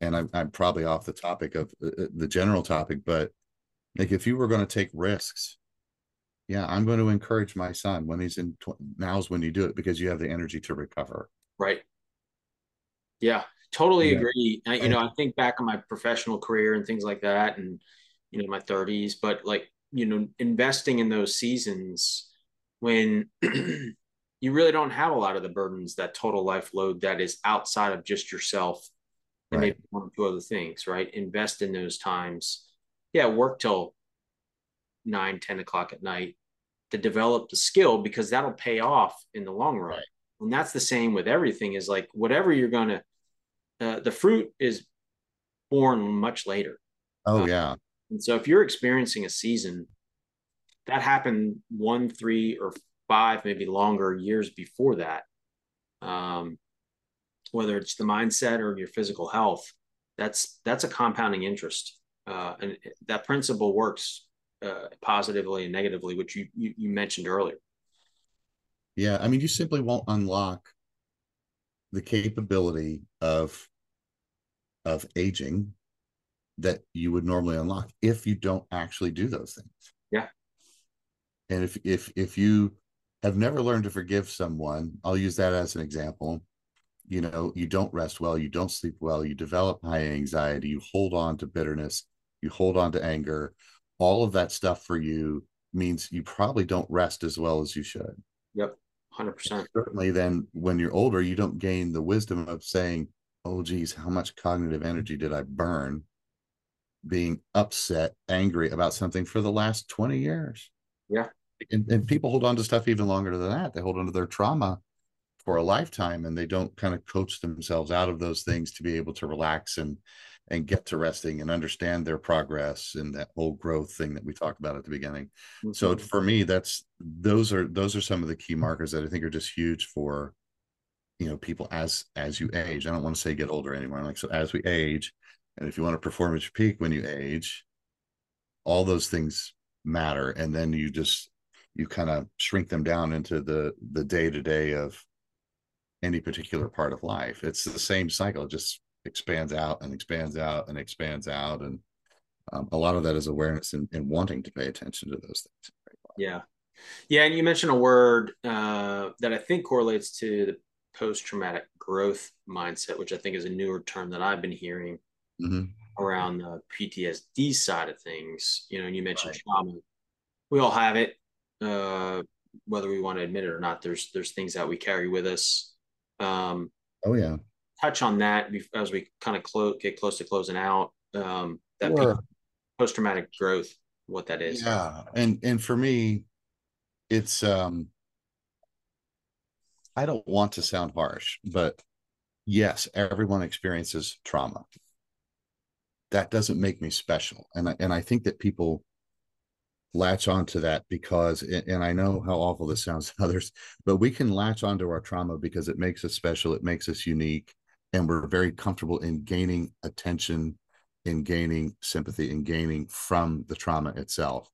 And I'm, I'm probably off the topic of uh, uh the general topic, but like if you were going to take risks, yeah, I'm going to encourage my son when he's in tw- now's when you do it because you have the energy to recover. Right. Yeah, totally yeah. agree. I, you know, I think back on my professional career and things like that, and you know, my 30s, but like you know investing in those seasons when you really don't have a lot of the burdens that total life load that is outside of just yourself and right. maybe one or two other things right? Invest in those times. Yeah work till nine ten o'clock at night to develop the skill because that'll pay off in the long run. Right. and that's the same with everything is like whatever you're gonna uh, the fruit is born much later. Oh uh, yeah. and so if you're experiencing a season that happened one, three, or five, maybe longer years before that, um, whether it's the mindset or your physical health, that's that's a compounding interest, uh, and that principle works uh, positively and negatively, which you, you you mentioned earlier. Yeah, I mean, you simply won't unlock the capability of of aging that you would normally unlock if you don't actually do those things. Yeah. And if if if you have never learned to forgive someone, I'll use that as an example. You know, you don't rest well, you don't sleep well, you develop high anxiety, you hold on to bitterness, you hold on to anger. All of that stuff for you means you probably don't rest as well as you should. Yep. 100%. Certainly, then when you're older, you don't gain the wisdom of saying, oh, geez, how much cognitive energy did I burn being upset, angry about something for the last 20 years. Yeah. And, and people hold on to stuff even longer than that. They hold on to their trauma for a lifetime and they don't kind of coach themselves out of those things to be able to relax and and get to resting and understand their progress and that whole growth thing that we talked about at the beginning. Mm-hmm. So for me, that's those are those are some of the key markers that I think are just huge for you know people as as you age. I don't want to say get older anymore. Like so as we age, and if you want to perform at your peak when you age, all those things matter. And then you just you kind of shrink them down into the the day to day of any particular part of life. It's the same cycle. It just expands out and expands out and expands out. And um, a lot of that is awareness and, and, wanting to pay attention to those things. Yeah. Yeah. And you mentioned a word uh, that I think correlates to the post traumatic growth mindset, which I think is a newer term that I've been hearing mm-hmm. around the PTSD side of things. You know, and you mentioned right. trauma. We all have it, uh, whether we want to admit it or not. There's there's things that we carry with us. Um, oh yeah. Touch on that as we kind of close get close to closing out. Um, that sure. post traumatic growth, what that is. Yeah, and and for me, it's um. I don't want to sound harsh, but yes, everyone experiences trauma that doesn't make me special. And I, and I think that people latch onto that because and I know how awful this sounds to others, but we can latch onto our trauma because it makes us special, it makes us unique, and we're very comfortable in gaining attention, in gaining sympathy, in gaining from the trauma itself.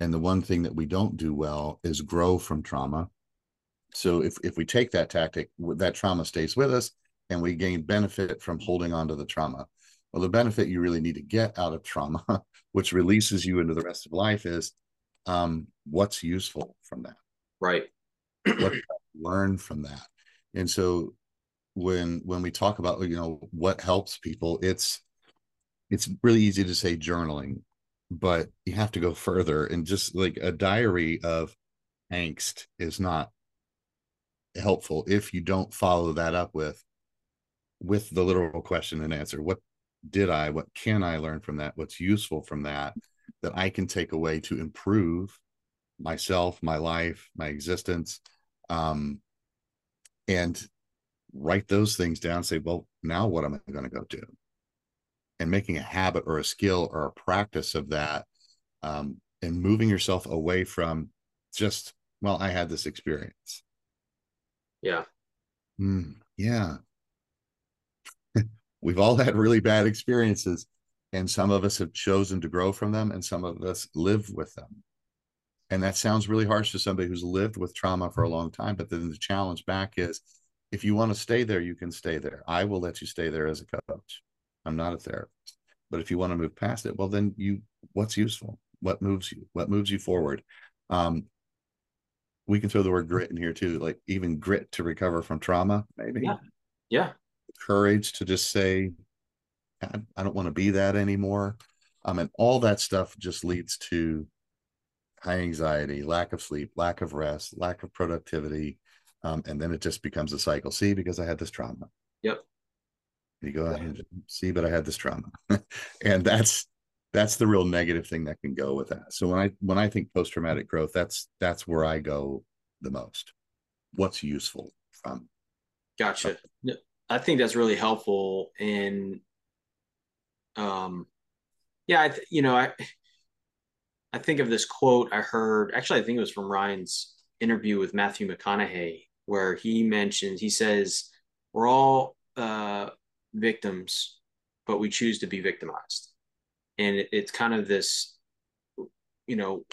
And the one thing that we don't do well is grow from trauma. So if if we take that tactic, that trauma stays with us and we gain benefit from holding on to the trauma Well, the benefit you really need to get out of trauma, which releases you into the rest of life, is um, what's useful from that. Right. what learn from that. And so when when we talk about you know what helps people, it's it's really easy to say journaling, but you have to go further and just like a diary of angst is not helpful if you don't follow that up with with the literal question and answer what did i what can i learn from that? What's useful from that that i can take away to improve myself my life my existence um and write those things down say well now what am i going to go do? And making a habit or a skill or a practice of that um, and moving yourself away from just well i had this experience. Yeah. Mm, yeah we've all had really bad experiences and some of us have chosen to grow from them and some of us live with them. And that sounds really harsh to somebody who's lived with trauma for a long time but then the challenge back is if you want to stay there you can stay there. I will let you stay there as a coach. I'm not a therapist. But if you want to move past it well then you what's useful? What moves you? What moves you forward? Um, we can throw the word grit in here too, like even grit to recover from trauma, maybe. Yeah. Yeah. Courage to just say, I, I don't want to be that anymore. Um, and all that stuff just leads to high anxiety, lack of sleep, lack of rest, lack of productivity. Um, and then it just becomes a cycle. See, because I had this trauma. Yep. You go ahead, see, but I had this trauma. and that's that's the real negative thing that can go with that so when i when i think post-traumatic growth that's that's where i go the most what's useful from gotcha i think that's really helpful and um yeah i th- you know i i think of this quote i heard actually i think it was from ryan's interview with matthew mcconaughey where he mentions he says we're all uh victims but we choose to be victimized. And it, it's kind of this you know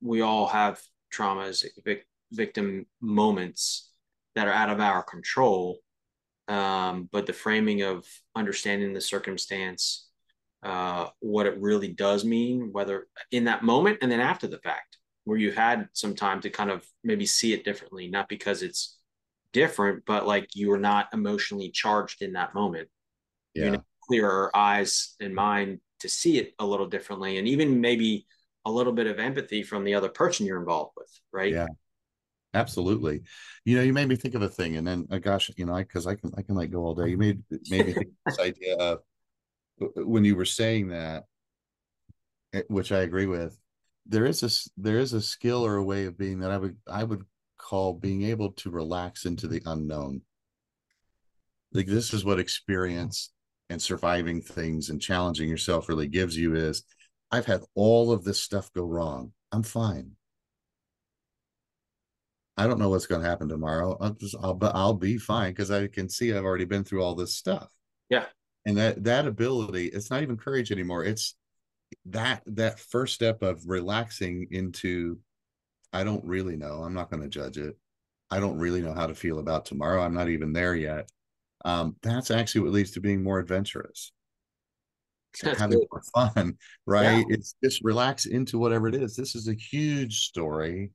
we all have traumas vic, victim moments that are out of our control um, but the framing of understanding the circumstance uh, what it really does mean whether in that moment and then after the fact where you had some time to kind of maybe see it differently not because it's different but like you were not emotionally charged in that moment. Yeah. you know clearer eyes and mind to see it a little differently and even maybe a little bit of empathy from the other person you're involved with right? Yeah absolutely you know you made me think of a thing and then uh, gosh you know I because I, can i can like go all day you made made me think this idea of when you were saying that eh, which i agree with there is a there is a skill or a way of being that i would i would call being able to relax into the unknown like this is what experience and surviving things and challenging yourself really gives you is I've had all of this stuff go wrong. I'm fine. I don't know what's going to happen tomorrow. I'll just I'll I'll be fine because I can see I've already been through all this stuff. Yeah. And that that ability, it's not even courage anymore. It's that that first step of relaxing into I don't really know. I'm not going to judge it. I don't really know how to feel about tomorrow. I'm not even there yet um, that's actually what leads to being more adventurous having good. more fun right yeah. it's just relax into whatever it is this is a huge story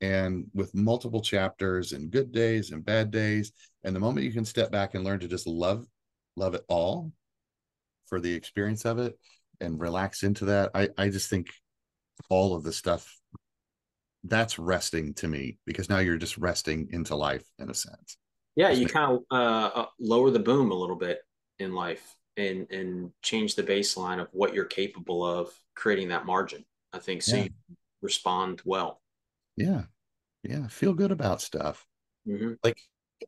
and with multiple chapters and good days and bad days and the moment you can step back and learn to just love love it all for the experience of it and relax into that i i just think all of the stuff that's resting to me because now you're just resting into life in a sense yeah, you kind of uh, uh, lower the boom a little bit in life and and change the baseline of what you're capable of creating that margin. I think so. Yeah. You respond well. Yeah, yeah. Feel good about stuff. Mm-hmm. Like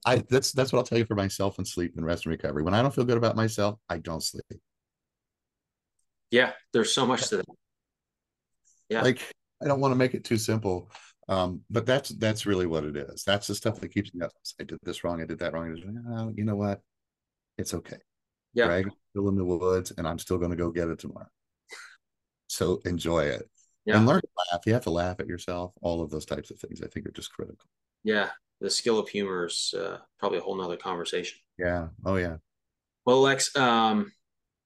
I that's that's what I'll tell you for myself and sleep and rest and recovery. When I don't feel good about myself, I don't sleep. Yeah, there's so much to that. Yeah. Like I don't want to make it too simple. Um, but that's that's really what it is. That's the stuff that keeps me up. I did this wrong. I did that wrong. Oh, you know what? It's okay. Yeah. Drag still in the woods, and I'm still going to go get it tomorrow. So enjoy it yeah. and learn to laugh. You have to laugh at yourself. All of those types of things, I think, are just critical. Yeah, the skill of humor is uh, probably a whole nother conversation. Yeah. Oh yeah. Well, Lex, um,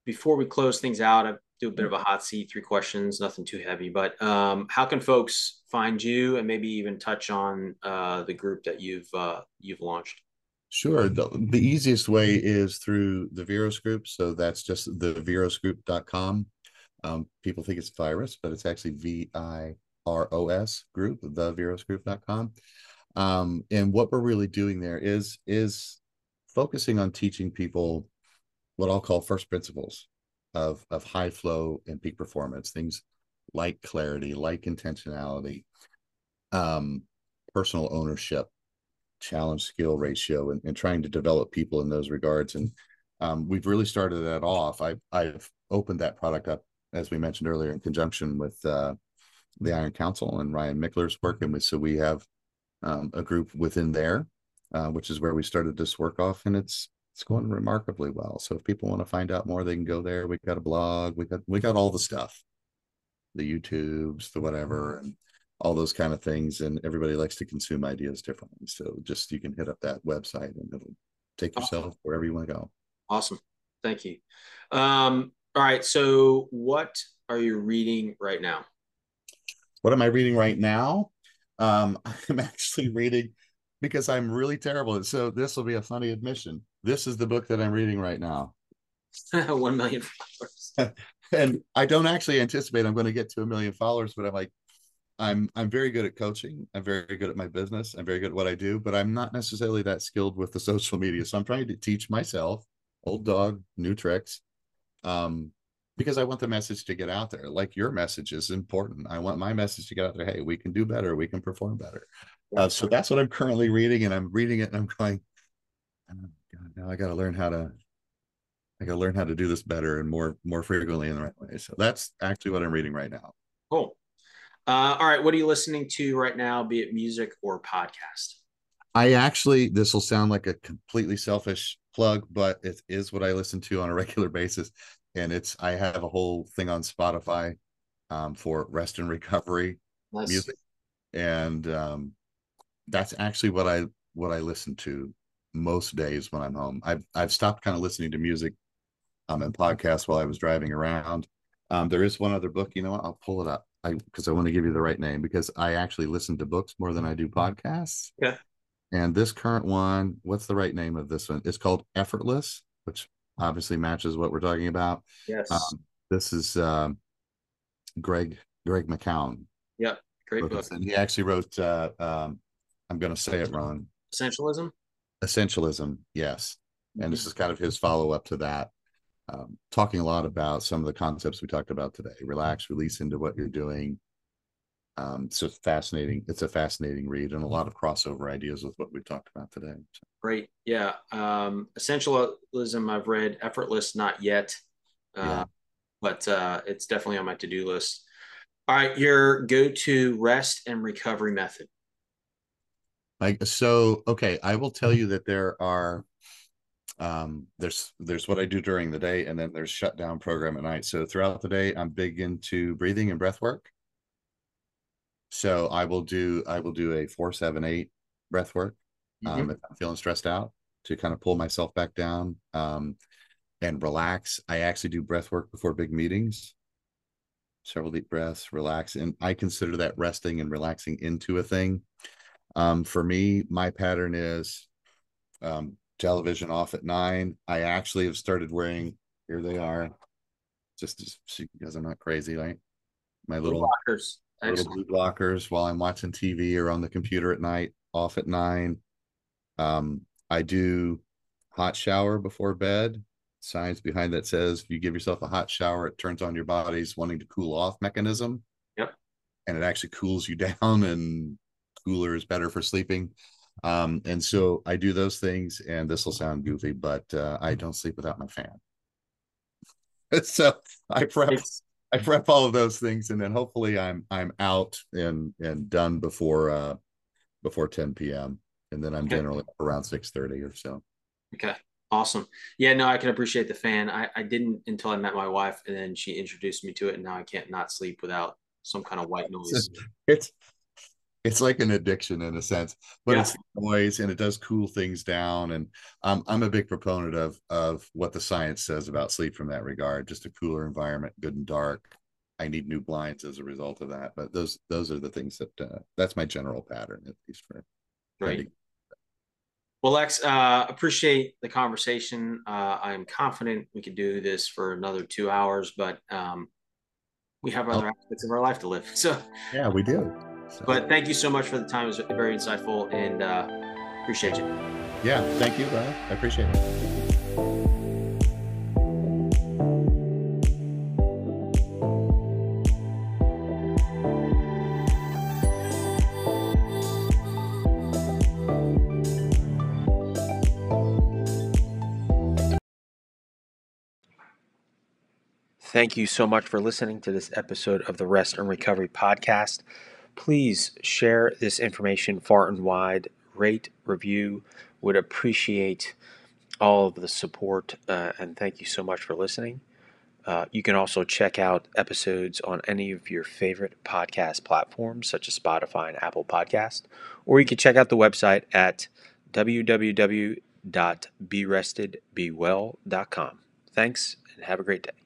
before we close things out, I do a bit of a hot seat, three questions, nothing too heavy, but um, how can folks find you and maybe even touch on uh, the group that you've uh, you've launched? Sure. The, the easiest way is through the Viros group. So that's just the virosgroup.com. Um, people think it's virus, but it's actually V I R O S group, the virosgroup.com. Um, and what we're really doing there is is focusing on teaching people what I'll call first principles of of high flow and peak performance, things like clarity, like intentionality, um, personal ownership, challenge skill ratio, and, and trying to develop people in those regards. And um, we've really started that off. I, I've opened that product up, as we mentioned earlier, in conjunction with uh, the Iron Council and Ryan Michler's working with. So we have um, a group within there, uh, which is where we started this work off, and it's it's going remarkably well. So if people want to find out more, they can go there. We got a blog. We got we got all the stuff, the YouTubes, the whatever, and all those kind of things. And everybody likes to consume ideas differently. So just you can hit up that website and it'll take yourself awesome. wherever you want to go. Awesome. Thank you. Um, all right. So what are you reading right now? What am I reading right now? Um, I'm actually reading because I'm really terrible. So this will be a funny admission. This is the book that I'm reading right now. One million followers. and I don't actually anticipate I'm going to get to a million followers, but I'm like, I'm I'm very good at coaching. I'm very good at my business. I'm very good at what I do, but I'm not necessarily that skilled with the social media. So I'm trying to teach myself, old dog, new tricks. Um, because I want the message to get out there. Like your message is important. I want my message to get out there. Hey, we can do better. We can perform better. Uh, so that's what I'm currently reading, and I'm reading it, and I'm going, oh, God, now I got to learn how to, I got to learn how to do this better and more, more frequently in the right way. So that's actually what I'm reading right now. Cool. Uh, all right, what are you listening to right now, be it music or podcast? I actually, this will sound like a completely selfish plug, but it is what I listen to on a regular basis and it's I have a whole thing on Spotify um, for rest and recovery nice. music, and um, that's actually what I what I listen to most days when I'm home. I've I've stopped kind of listening to music um and podcasts while I was driving around. Um, there is one other book. You know what? I'll pull it up. I because I want to give you the right name because I actually listen to books more than I do podcasts. Yeah. And this current one, what's the right name of this one? It's called Effortless, which obviously matches what we're talking about. Yes. Um, this is um, Greg Greg McKeown. Yep, great book. And he actually wrote. Uh, um, I'm going to say it wrong. Essentialism. Essentialism, yes. Mm-hmm. And this is kind of his follow up to that. Um, talking a lot about some of the concepts we talked about today. Relax, release into what you're doing. Um, it's a fascinating. It's a fascinating read and a lot of crossover ideas with what we've talked about today. So. Great. Yeah. Um, essentialism, I've read. Effortless, not yet. Uh, yeah. But uh, it's definitely on my to do list. All right. Your go to rest and recovery method. Like, so, okay. I will tell you that there are um there's there's what i do during the day and then there's shutdown program at night so throughout the day i'm big into breathing and breath work so i will do i will do a four seven eight breath work um, mm-hmm. if I'm feeling stressed out to kind of pull myself back down um, and relax. I actually do breath work before big meetings, several deep breaths, relax. And I consider that resting and relaxing into a thing. Um, for me, my pattern is um, television off at nine. I actually have started wearing, here they are, just because I'm not crazy, right? My little blockers. Little blue blockers while I'm watching TV or on the computer at night, off at nine. Um, I do hot shower before bed. Science behind that says if you give yourself a hot shower, it turns on your body's wanting to cool off mechanism. Yep. And it actually cools you down, and cooler is better for sleeping. Um, and so I do those things, and this will sound goofy, but uh, I don't sleep without my fan. so I prep I prep all of those things, and then hopefully I'm I'm out and and done before uh before 10 p.m and then I'm okay. generally around six thirty or so. Okay, awesome. Yeah, no, I can appreciate the fan. I, I didn't until I met my wife, and then she introduced me to it, and now I can't not sleep without some kind of white noise. It's it's like an addiction in a sense, but Yeah. it's noise and it does cool things down. And I'm I'm a big proponent of of what the science says about sleep from that regard. Just a cooler environment, good and dark. I need new blinds as a result of that. But those those are the things that uh, that's my general pattern at least for Great. Well, Lex, uh, appreciate the conversation. Uh, I'm confident we could do this for another two hours, but um, we have other aspects of our life to live. So, Yeah, we do. So, but thank you so much for the time. It was very insightful and uh, appreciate you. yeah, thank you, Ryan. I appreciate it. Thank you so much for listening to this episode of the Rest and Recovery Podcast. Please share this information far and wide, rate, review. Would appreciate all of the support, uh, and thank you so much for listening. Uh, you can also check out episodes on any of your favorite podcast platforms, such as Spotify and Apple Podcast, or you can check out the website at www.berestedbewell.com. Thanks, and have a great day.